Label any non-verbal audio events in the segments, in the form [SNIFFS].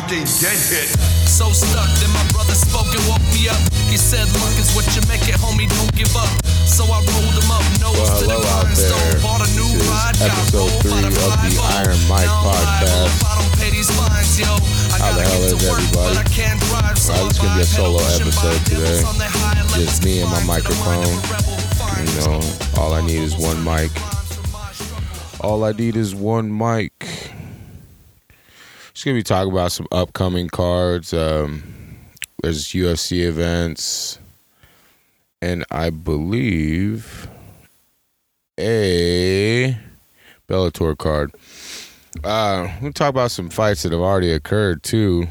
you can get hit. So stuck, then my brother spoke and woke me up. He said, Luck is what you make it, homie, don't give up. So I rolled him up, nose Well, to the hello out grindstone. there. Bought a new This is ride, got episode rolled three by the of the fly oh. Iron bowl. Mike Now I'm podcast. I don't pay these fines, yo. How the hell is everybody? but I can't drive, so Alright, gonna be a solo episode today. on their high levels. Just me and my Fine to the mind of a microphone. rebel who finds You know, all I need is one mic. All I need is one mic. Just gonna be talking about some upcoming cards. Um, there's UFC events, and I believe a Bellator card. Uh, we'll talk about some fights that have already occurred too.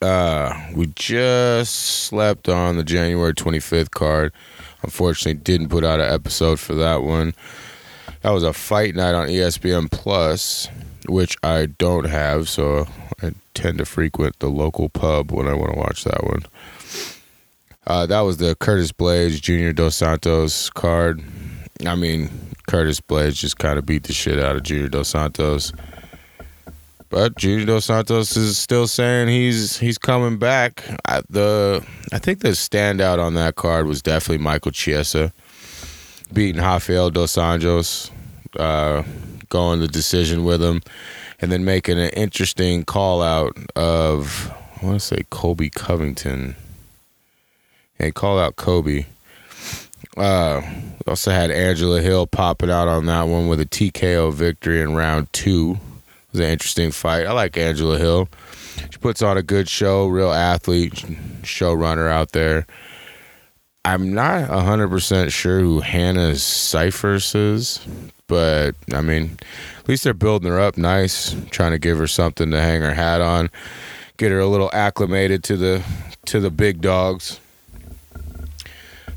Uh, we just slept on the January 25th card. Unfortunately, didn't put out an episode for that one. That was a fight night on ESPN Plus, which I don't have, so I tend to frequent the local pub when I want to watch that one. Uh, that was the Curtis Blaydes Junior Dos Santos card. I mean, Curtis Blaydes just kind of beat the shit out of Junior Dos Santos. But Junior Dos Santos is still saying he's he's coming back. I, the I think the standout on that card was definitely Michael Chiesa beating Rafael Dos Anjos, uh, going the decision with him, and then making an interesting call out of I want to say Colby Covington. And call out Colby. Uh, also had Angela Hill popping out on that one with a TKO victory in round two. It was an interesting fight. I like Angela Hill. She puts on a good show, real athlete, showrunner out there. I'm not 100% sure who Hannah Cifers is, but I mean, at least they're building her up nice, trying to give her something to hang her hat on, get her a little acclimated to the to the big dogs.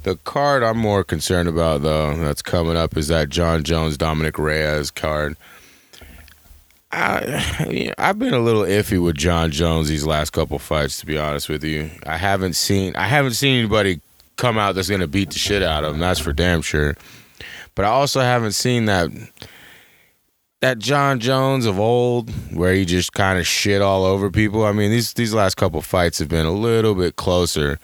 The card I'm more concerned about though that's coming up is that Jon Jones Dominick Reyes card. I, I've been a little iffy with Jon Jones these last couple fights, to be honest with you. I haven't seen I haven't seen anybody come out that's gonna beat the shit out of him. That's for damn sure. But I also haven't seen that that Jon Jones of old, where he just kind of shit all over people. I mean, these these last couple fights have been a little bit closer.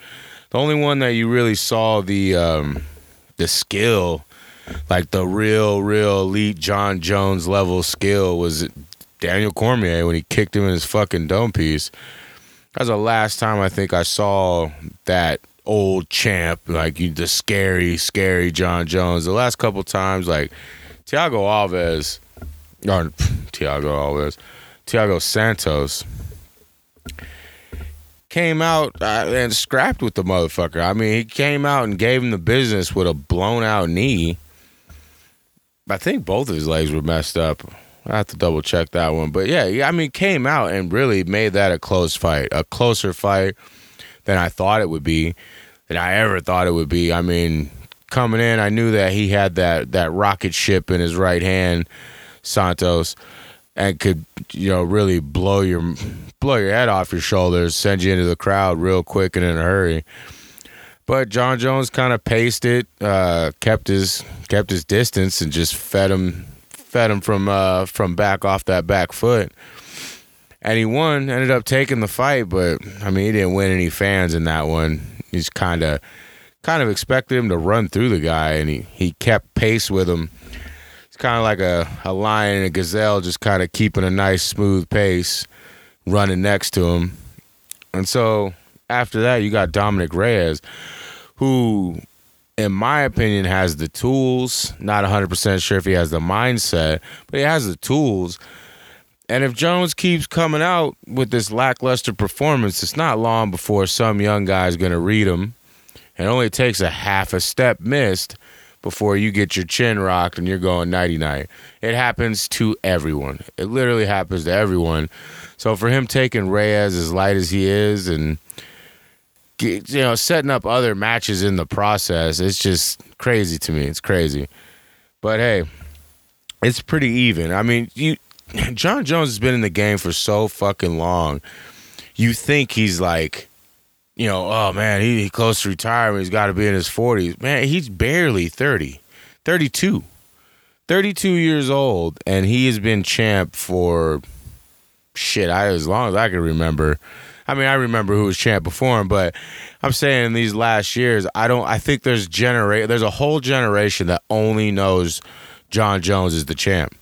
The only one that you really saw the um, the skill, like the real, real elite Jon Jones level skill, was Daniel Cormier when he kicked him in his fucking dome piece. That was the last time I think I saw that old champ, like you, the scary, scary Jon Jones. The last couple times, like Thiago Alves, or [SNIFFS] Thiago Alves, Thiago Santos came out uh, and scrapped with the motherfucker. I mean, he came out and gave him the business with a blown out knee. I think both of his legs were messed up. I have to double check that one. But yeah, I mean, came out and really made that a close fight, a closer fight than I thought it would be, than I ever thought it would be. I mean, coming in, I knew that he had that that rocket ship in his right hand, Santos, and could you know really blow your blow your head off your shoulders, send you into the crowd real quick and in a hurry. But Jon Jones kind of paced it, uh, kept his kept his distance, and just fed him fed him from uh, from back off that back foot. And he won, ended up taking the fight, but I mean he didn't win any fans in that one. He's kind of kind of expected him to run through the guy, and he he kept pace with him. It's kind of like a, a lion and a gazelle, just kind of keeping a nice smooth pace, running next to him. And so after that, you got Dominick Reyes, who, in my opinion, has the tools. Not 100% sure if he has the mindset, but he has the tools. And if Jones keeps coming out with this lackluster performance, it's not long before some young guy's going to read him. It only takes a half a step missed before you get your chin rocked and you're going nighty night. It happens to everyone. It literally happens to everyone. So for him taking Reyes as light as he is and you know setting up other matches in the process, it's just crazy to me. It's crazy. But hey, it's pretty even. I mean, you [LAUGHS] Jon Jones has been in the game for so fucking long. You think he's like you know, oh man, he, he close to retirement. He's got to be in his 40s. Man, he's barely 30, 32, 32 years old, and he has been champ for shit, I as long as I can remember. I mean, I remember who was champ before him, but I'm saying in these last years, I don't. I think there's genera- There's a whole generation that only knows Jon Jones is the champ,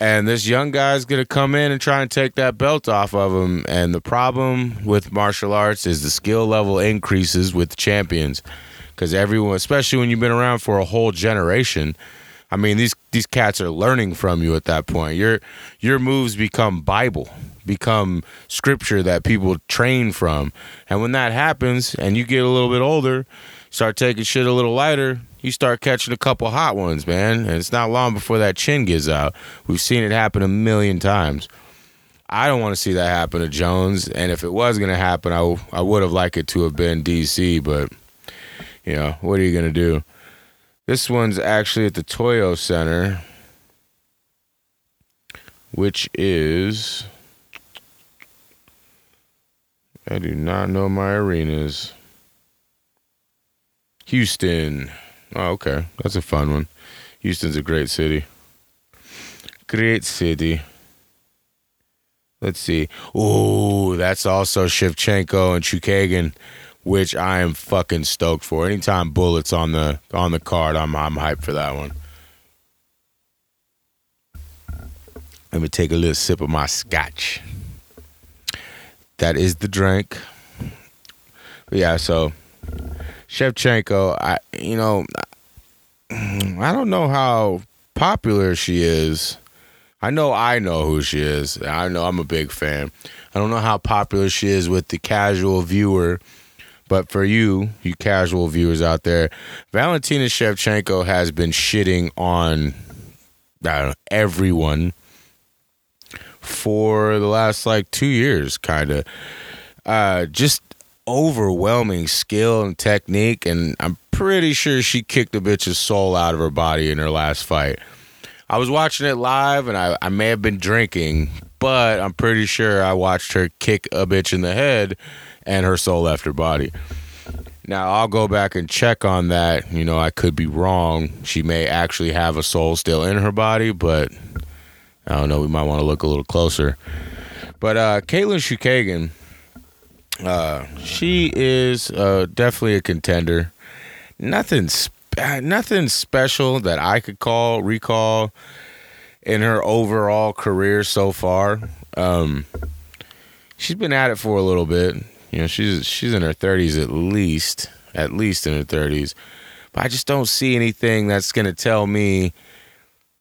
and this young guy's gonna come in and try and take that belt off of him. And the problem with martial arts is the skill level increases with champions, because everyone, especially when you've been around for a whole generation. I mean, these these cats are learning from you at that point. Your your moves become Bible become scripture that people train from. And when that happens and you get a little bit older, start taking shit a little lighter, you start catching a couple hot ones, man. And it's not long before that chin gives out. We've seen it happen a million times. I don't want to see that happen to Jones. And if it was going to happen, I, I would have liked it to have been DC, but, you know, what are you going to do? This one's actually at the Toyo Center, which is I do not know my arenas. Houston. Oh, okay. That's a fun one. Houston's a great city. Great city. Let's see. Oh, that's also Shevchenko and Chookagian, which I am fucking stoked for. Anytime bullets on the on the card, I'm I'm hyped for that one. Let me take a little sip of my scotch that is the drink. But yeah, so Shevchenko, I you know, I don't know how popular she is. I know I know who she is. I know I'm a big fan. I don't know how popular she is with the casual viewer, but for you, you casual viewers out there, Valentina Shevchenko has been shitting on know, everyone for the last like two years, kind of. Uh, just overwhelming skill and technique, and I'm pretty sure she kicked a bitch's soul out of her body in her last fight. I was watching it live, and I, I may have been drinking, but I'm pretty sure I watched her kick a bitch in the head, and her soul left her body. Now I'll go back and check on that. You know, I could be wrong. She may actually have a soul still in her body, but I don't know. We might want to look a little closer. But uh, Katlyn Chookagian, uh, she is uh, definitely a contender. Nothing, spe- nothing special that I could call recall in her overall career so far. Um, she's been at it for a little bit. You know, she's she's in her thirties at least, at least in her thirties. But I just don't see anything that's gonna tell me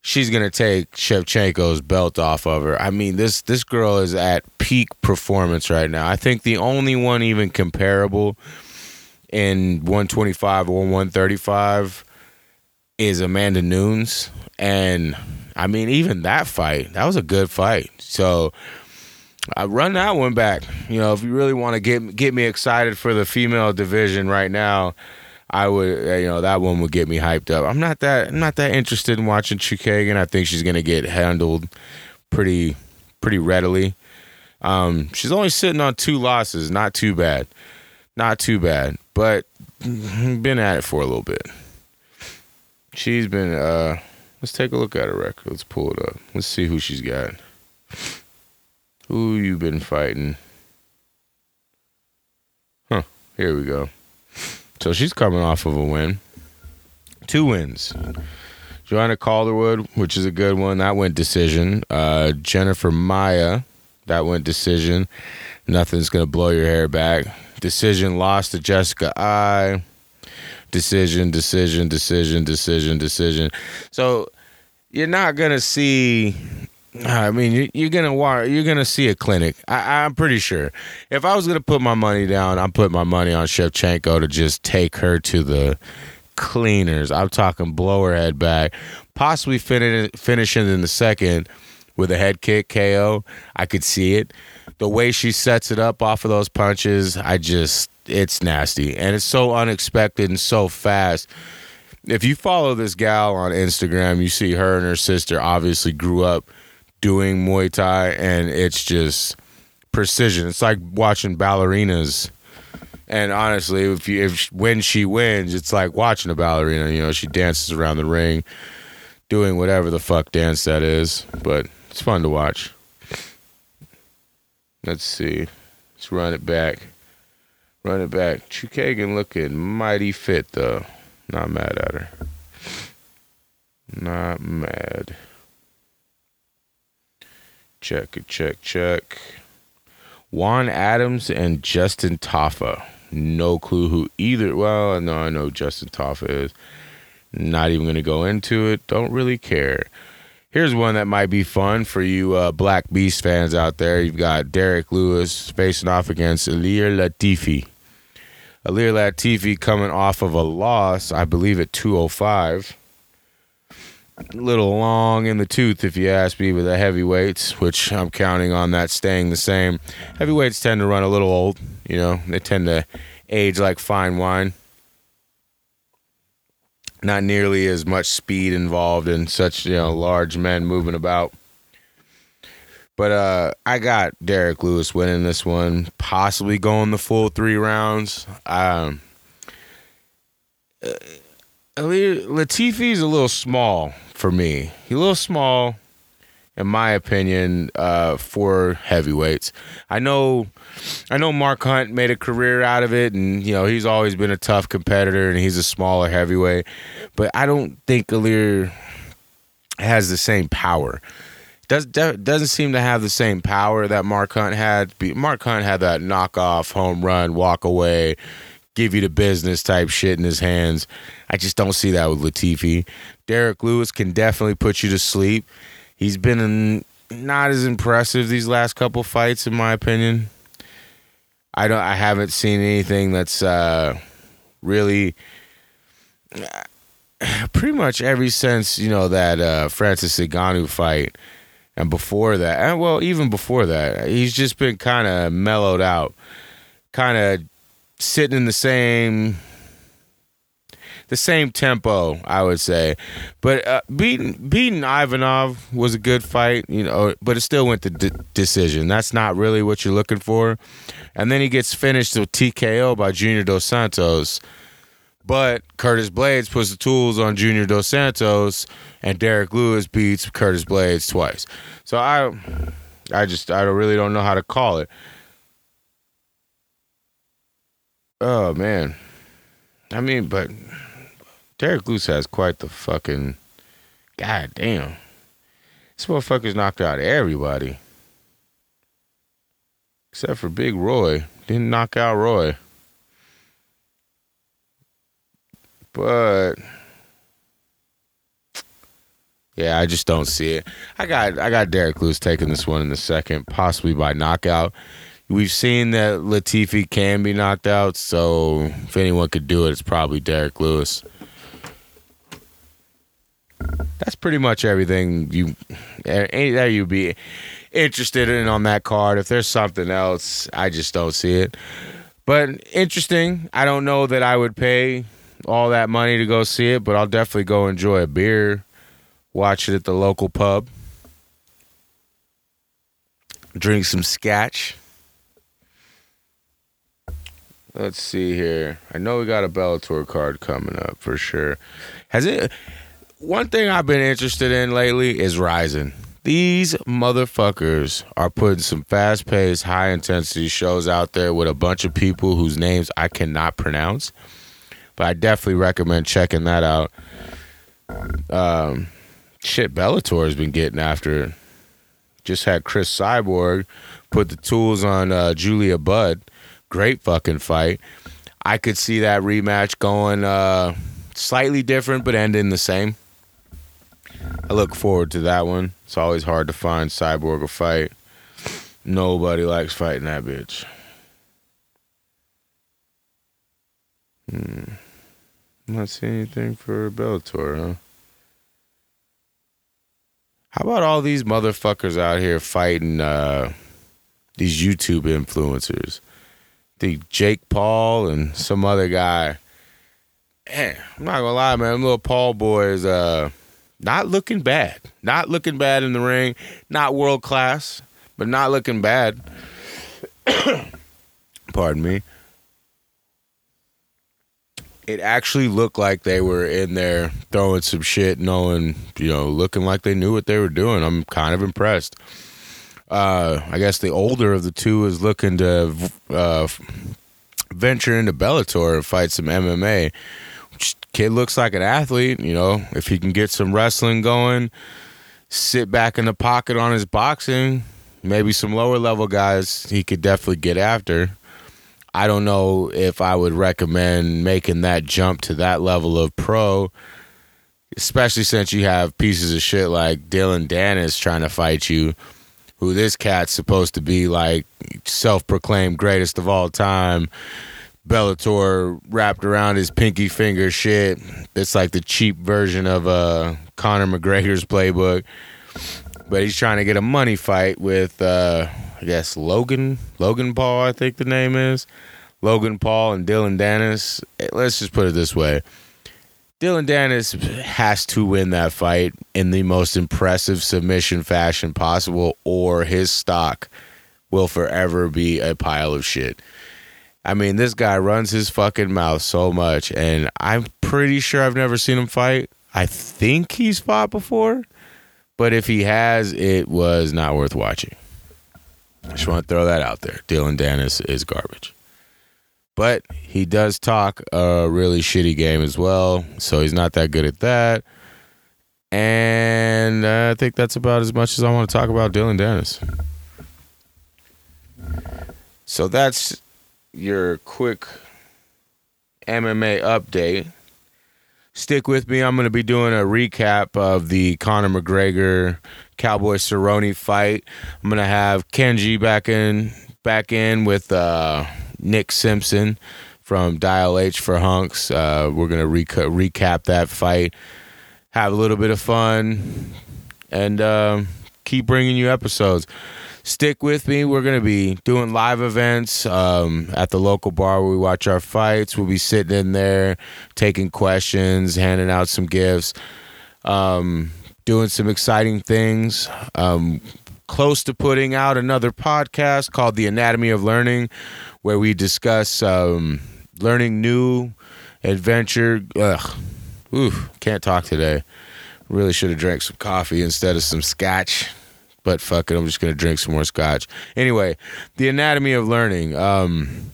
she's gonna take Shevchenko's belt off of her. I mean, this this girl is at peak performance right now. I think the only one even comparable in 125 or 135 is Amanda Nunes, and I mean, even that fight, that was a good fight. So. I run that one back. You know, if you really want to get get me excited for the female division right now, I would, uh, you know, that one would get me hyped up. I'm not that, I'm not that interested in watching Chookagian. I think she's gonna get handled pretty, pretty readily. Um, she's only sitting on two losses. Not too bad, not too bad. But been at it for a little bit. She's been. uh Let's take a look at her record. Let's pull it up. Let's see who she's got. Who you been fighting? Huh. Here we go. So she's coming off of a win. Two wins. Joanne Calderwood, which is a good one, that went decision. Uh, Jennifer Maia, that went decision. Nothing's gonna blow your hair back. Decision lost to Jessica Eye. Decision, decision, decision, decision, decision. So you're not gonna see I mean, you're gonna wire, you're gonna see a clinic. I, am pretty sure. If I was gonna put my money down, I'm putting my money on Shevchenko to just take her to the cleaners. I'm talking blow her head back, possibly finish finishing in the second with a head kick KO. I could see it. The way she sets it up off of those punches, I just it's nasty and it's so unexpected and so fast. If you follow this gal on Instagram, you see her and her sister obviously grew up doing Muay Thai, and it's just precision. It's like watching ballerinas. And honestly, if you if when she wins, it's like watching a ballerina. You know, she dances around the ring, doing whatever the fuck dance that is. But it's fun to watch. Let's see. Let's run it back. Run it back. Chookagian looking mighty fit though. Not mad at her. Not mad. Check check, check. Juan Adams and Justin Tafa. No clue who either. Well, no, I know Justin Tafa is. Not even going to go into it. Don't really care. Here's one that might be fun for you uh, Black Beast fans out there. You've got Derrick Lewis facing off against Ilir Latifi. Ilir Latifi coming off of a loss, I believe, at 205. Little long in the tooth, if you ask me, with the heavyweights, which I'm counting on that staying the same. Heavyweights tend to run a little old, you know, they tend to age like fine wine not nearly as much speed involved in such you know large men moving about. But uh, I got Derrick Lewis winning this one, possibly going the full three rounds. Um, Latifi's a little small for me. He's a little small, in my opinion, uh, for heavyweights. I know I know Mark Hunt made a career out of it, and you know he's always been a tough competitor, and he's a smaller heavyweight. But I don't think Ilir has the same power. Does doesn't seem to have the same power that Mark Hunt had. Mark Hunt had that knockoff home run, walk away, give you the business type shit in his hands. I just don't see that with Latifi. Derrick Lewis can definitely put you to sleep. He's been in, not as impressive these last couple fights, in my opinion. I don't. I haven't seen anything that's uh, really. Pretty much every since you know that uh, Francis Ngannou fight, and before that, and well, even before that, he's just been kind of mellowed out, kind of sitting in the same the same tempo, I would say. But uh, beating beating Ivanov was a good fight, you know, but it still went to d- decision. That's not really what you're looking for. And then he gets finished with TKO by Junior Dos Santos. But Curtis Blaydes puts the tools on Junior Dos Santos, and Derrick Lewis beats Curtis Blaydes twice. So I, I just I really don't know how to call it. Oh man, I mean, but Derrick Lewis has quite the fucking. God damn. This motherfucker's knocked out everybody. Except for Big Roy. Didn't knock out Roy. But yeah, I just don't see it. I got I got Derrick Lewis taking this one in the second, possibly by knockout. We've seen that Latifi can be knocked out, so if anyone could do it, it's probably Derrick Lewis that's pretty much everything you eh, that you'd be interested in on that card. If there's something else, I just don't see it. But interesting. I don't know that I would pay all that money to go see it, but I'll definitely go enjoy a beer, watch it at the local pub, drink some scotch. Let's see here. I know we got a Bellator card coming up for sure. Has it? One thing I've been interested in lately is Rizin. These motherfuckers are putting some fast paced, high intensity shows out there with a bunch of people whose names I cannot pronounce. But I definitely recommend checking that out. Um, shit, Bellator has been getting after it. Just had Cris Cyborg put the tools on uh, Julia Budd. Great fucking fight. I could see that rematch going uh, slightly different, but ending the same. I look forward to that one. It's always hard to find Cyborg a fight. Nobody likes fighting that bitch. Hmm. Not seeing anything for Bellator, huh? How about all these motherfuckers out here fighting uh, these YouTube influencers? The Jake Paul and some other guy. Man, I'm not gonna lie, man. Little Paul boy is uh not looking bad. Not looking bad in the ring. Not world class, but not looking bad. [COUGHS] Pardon me. It actually looked like they were in there throwing some shit, knowing, you know, looking like they knew what they were doing. I'm kind of impressed. Uh, I guess the older of the two is looking to uh, venture into Bellator and fight some MMA. Kid looks like an athlete, you know. If he can get some wrestling going, sit back in the pocket on his boxing, maybe some lower level guys he could definitely get after. I don't know if I would recommend making that jump to that level of pro, especially since you have pieces of shit like Dillon Danis trying to fight you, who this cat's supposed to be like self proclaimed greatest of all time. Bellator wrapped around his pinky finger shit. It's like the cheap version of uh, Conor McGregor's playbook. But he's trying to get a money fight with, uh, I guess, Logan Logan Paul, I think the name is. Logan Paul and Dillon Danis. Let's just put it this way. Dillon Danis has to win that fight in the most impressive submission fashion possible, or his stock will forever be a pile of shit. I mean, this guy runs his fucking mouth so much, and I'm pretty sure I've never seen him fight. I think he's fought before, but if he has, it was not worth watching. I just want to throw that out there. Dillon Danis is garbage. But he does talk a really shitty game as well, so he's not that good at that. And I think that's about as much as I want to talk about Dillon Danis. So that's your quick MMA update. Stick with me. I'm going to be doing a recap of the Conor McGregor Cowboy Cerrone fight. I'm going to have Kenji back in back in with uh, Nick Simpson from Dial H for Hunks. Uh, we're going to reca- recap that fight, have a little bit of fun, and uh, keep bringing you episodes stick with me. We're going to be doing live events um, at the local bar where we watch our fights. We'll be sitting in there, taking questions, handing out some gifts, um, doing some exciting things. Um, close to putting out another podcast called The Anatomy of Learning, where we discuss um, learning new adventure. Ugh, can't talk today. Really should have drank some coffee instead of some scotch but fuck it, I'm just gonna drink some more scotch. Anyway, the anatomy of learning. Um,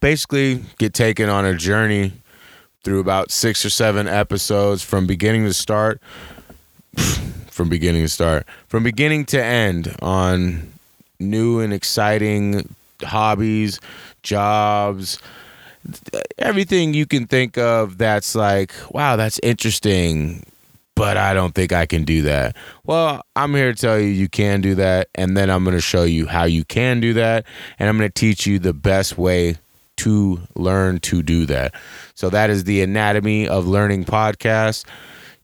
basically, get taken on a journey through about six or seven episodes from beginning to start. [SIGHS] from beginning to start, from beginning to end on new and exciting hobbies, jobs, everything you can think of that's like, wow, that's interesting but I don't think I can do that. Well, I'm here to tell you you can do that, and then I'm going to show you how you can do that, and I'm going to teach you the best way to learn to do that. So that is the Anatomy of Learning podcast.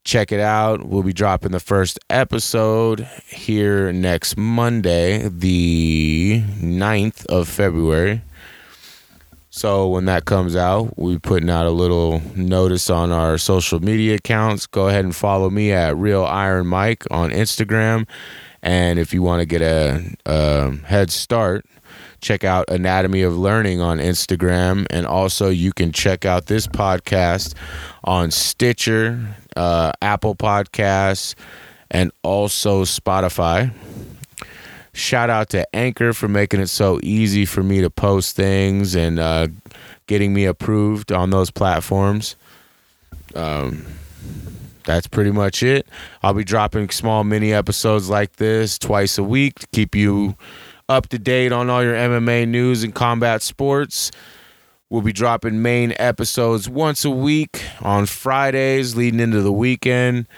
Check it out. We'll be dropping the first episode here next Monday, the 9th of February. So when that comes out, we'll be putting out a little notice on our social media accounts. Go ahead and follow me at Real Iron Mike on Instagram. And if you want to get a, a head start, check out Anatomy of Learning on Instagram. And also, you can check out this podcast on Stitcher, uh, Apple Podcasts, and also Spotify. Shout out to Anchor for making it so easy for me to post things and uh, getting me approved on those platforms. Um, that's pretty much it. I'll be dropping small mini episodes like this twice a week to keep you up to date on all your MMA news and combat sports. We'll be dropping main episodes once a week on Fridays leading into the weekend.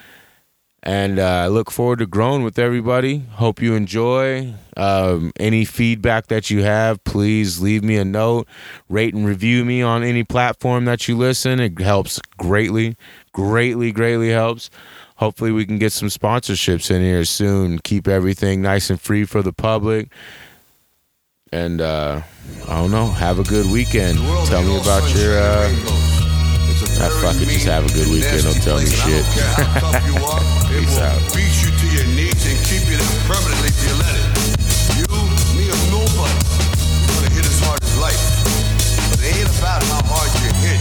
And uh, I look forward to growing with everybody. Hope you enjoy. Um, any feedback that you have, please leave me a note. Rate and review me on any platform that you listen. It helps greatly, greatly, greatly helps. Hopefully, we can get some sponsorships in here soon. Keep everything nice and free for the public. And uh, I don't know. Have a good weekend. Tell me about your. Uh, I fucking just have a good weekend. Don't tell me shit. [LAUGHS] Peace out. Beat you to your knees and keep you there permanently if you let it. You, me, or nobody. You're gonna hit as hard as life. But it ain't about how hard you hit.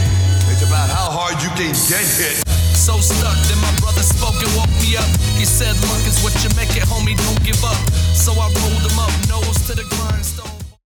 It's about how hard you can get hit. So stuck, then my brother spoke and woke me up. He said, Luck is what you make it, homie, don't give up. So I